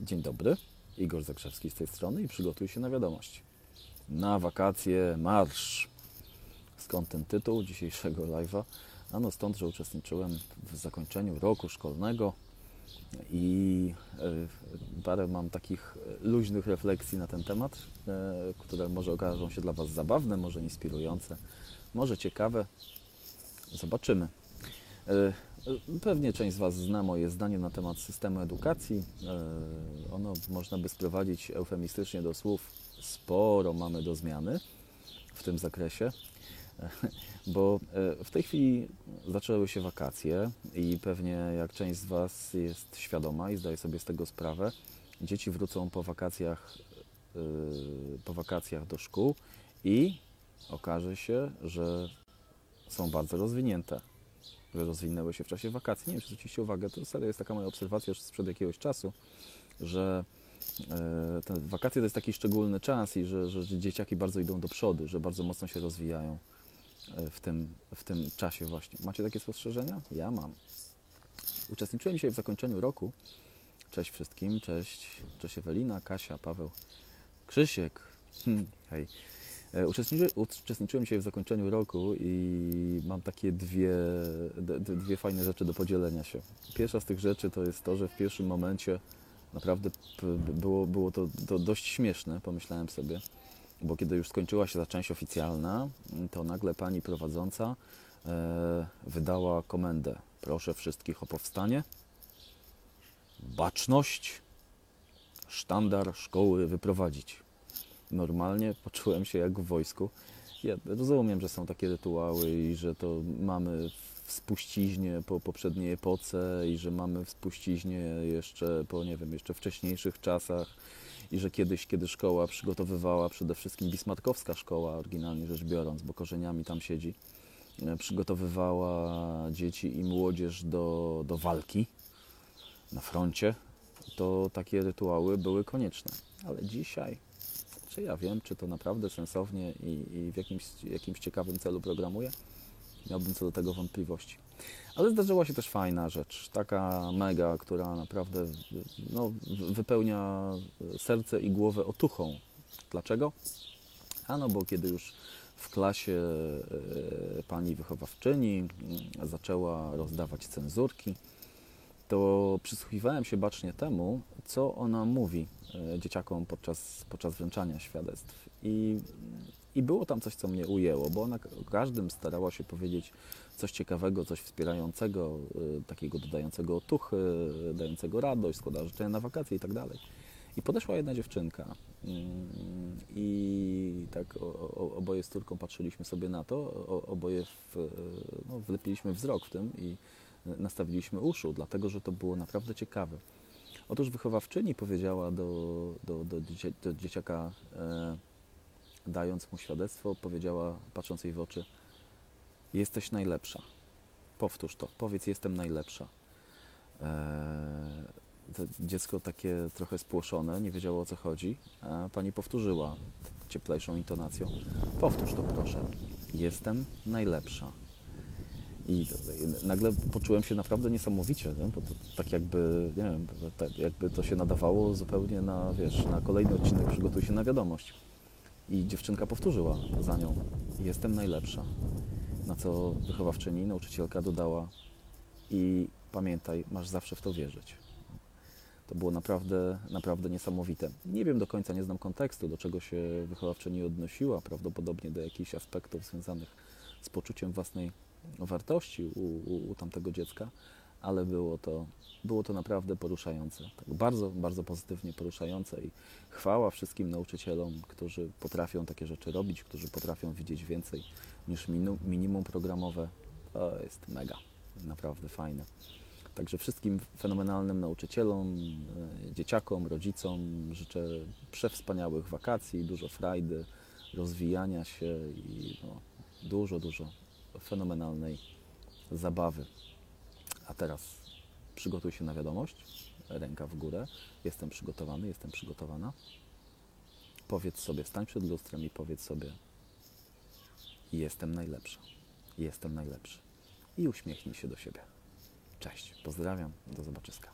Dzień dobry, Igor Zakrzewski z tej strony i przygotuj się na wiadomość. Na wakacje marsz. Skąd ten tytuł dzisiejszego live'a? Ano stąd, że uczestniczyłem w zakończeniu roku szkolnego i e, parę mam takich luźnych refleksji na ten temat, e, które może okażą się dla Was zabawne, może inspirujące, może ciekawe. Zobaczymy. E, Pewnie część z Was zna moje zdanie na temat systemu edukacji. Ono można by sprowadzić eufemistycznie do słów sporo mamy do zmiany w tym zakresie, bo w tej chwili zaczęły się wakacje i pewnie jak część z Was jest świadoma i zdaje sobie z tego sprawę, dzieci wrócą po wakacjach, po wakacjach do szkół i okaże się, że są bardzo rozwinięte że rozwinęły się w czasie wakacji. Nie wiem, czy zwróciliście uwagę, to serio jest taka moja obserwacja już sprzed jakiegoś czasu, że e, te wakacje to jest taki szczególny czas i że, że dzieciaki bardzo idą do przodu, że bardzo mocno się rozwijają e, w tym, w tym czasie właśnie. Macie takie spostrzeżenia? Ja mam. Uczestniczyłem dzisiaj w zakończeniu roku. Cześć wszystkim, cześć, cześć Ewelina, Kasia, Paweł, Krzysiek. Hej. E, uczestniczy, uczestniczyłem dzisiaj w zakończeniu roku i mam takie dwie, dwie fajne rzeczy do podzielenia się. Pierwsza z tych rzeczy to jest to, że w pierwszym momencie naprawdę było, było to, to dość śmieszne, pomyślałem sobie, bo kiedy już skończyła się ta część oficjalna, to nagle pani prowadząca e, wydała komendę. Proszę wszystkich o powstanie, baczność, sztandar szkoły wyprowadzić normalnie poczułem się jak w wojsku. Ja rozumiem, że są takie rytuały i że to mamy w spuściźnie po poprzedniej epoce i że mamy w spuściźnie jeszcze po, nie wiem, jeszcze wcześniejszych czasach i że kiedyś, kiedy szkoła przygotowywała, przede wszystkim bismarckowska szkoła, oryginalnie rzecz biorąc, bo korzeniami tam siedzi, e, przygotowywała dzieci i młodzież do, do walki na froncie, to takie rytuały były konieczne. Ale dzisiaj czy ja wiem, czy to naprawdę sensownie i, i w jakimś, jakimś ciekawym celu programuje? Miałbym co do tego wątpliwości. Ale zdarzyła się też fajna rzecz, taka mega, która naprawdę no, wypełnia serce i głowę otuchą. Dlaczego? Ano, bo kiedy już w klasie e, pani wychowawczyni mm, zaczęła rozdawać cenzurki, to przysłuchiwałem się bacznie temu, co ona mówi e, dzieciakom podczas, podczas wręczania świadectw. I, I było tam coś, co mnie ujęło, bo ona każdym starała się powiedzieć coś ciekawego, coś wspierającego, e, takiego dodającego otuchy, dającego radość, składała życzenia na wakacje i tak dalej. I podeszła jedna dziewczynka mm, i tak oboje z córką patrzyliśmy sobie na to, oboje w, no, wlepiliśmy wzrok w tym i nastawiliśmy uszu, dlatego że to było naprawdę ciekawe. Otóż wychowawczyni powiedziała do, do, do, do dzieciaka, e, dając mu świadectwo, powiedziała, patrząc jej w oczy, jesteś najlepsza. Powtórz to, powiedz, jestem najlepsza. E, dziecko takie trochę spłoszone, nie wiedziało o co chodzi, a pani powtórzyła cieplejszą intonacją. Powtórz to proszę. Jestem najlepsza. I nagle poczułem się naprawdę niesamowicie, nie? bo to, tak jakby, nie wiem, tak jakby to się nadawało zupełnie na, wiesz, na kolejny odcinek Przygotuj się na wiadomość. I dziewczynka powtórzyła za nią, jestem najlepsza. Na co wychowawczyni, nauczycielka dodała i pamiętaj, masz zawsze w to wierzyć. To było naprawdę, naprawdę niesamowite. Nie wiem do końca, nie znam kontekstu, do czego się wychowawczyni odnosiła, prawdopodobnie do jakichś aspektów związanych z poczuciem własnej wartości u, u, u tamtego dziecka, ale było to, było to naprawdę poruszające. Tak bardzo, bardzo pozytywnie poruszające i chwała wszystkim nauczycielom, którzy potrafią takie rzeczy robić, którzy potrafią widzieć więcej niż minimum programowe. To jest mega, naprawdę fajne. Także wszystkim fenomenalnym nauczycielom, e, dzieciakom, rodzicom życzę przewspaniałych wakacji, dużo frajdy, rozwijania się i no, dużo, dużo fenomenalnej zabawy. A teraz przygotuj się na wiadomość, ręka w górę. Jestem przygotowany, jestem przygotowana. Powiedz sobie, stań przed lustrem i powiedz sobie: Jestem najlepsza, jestem najlepszy. I uśmiechnij się do siebie. Cześć, pozdrawiam, do zobaczyska.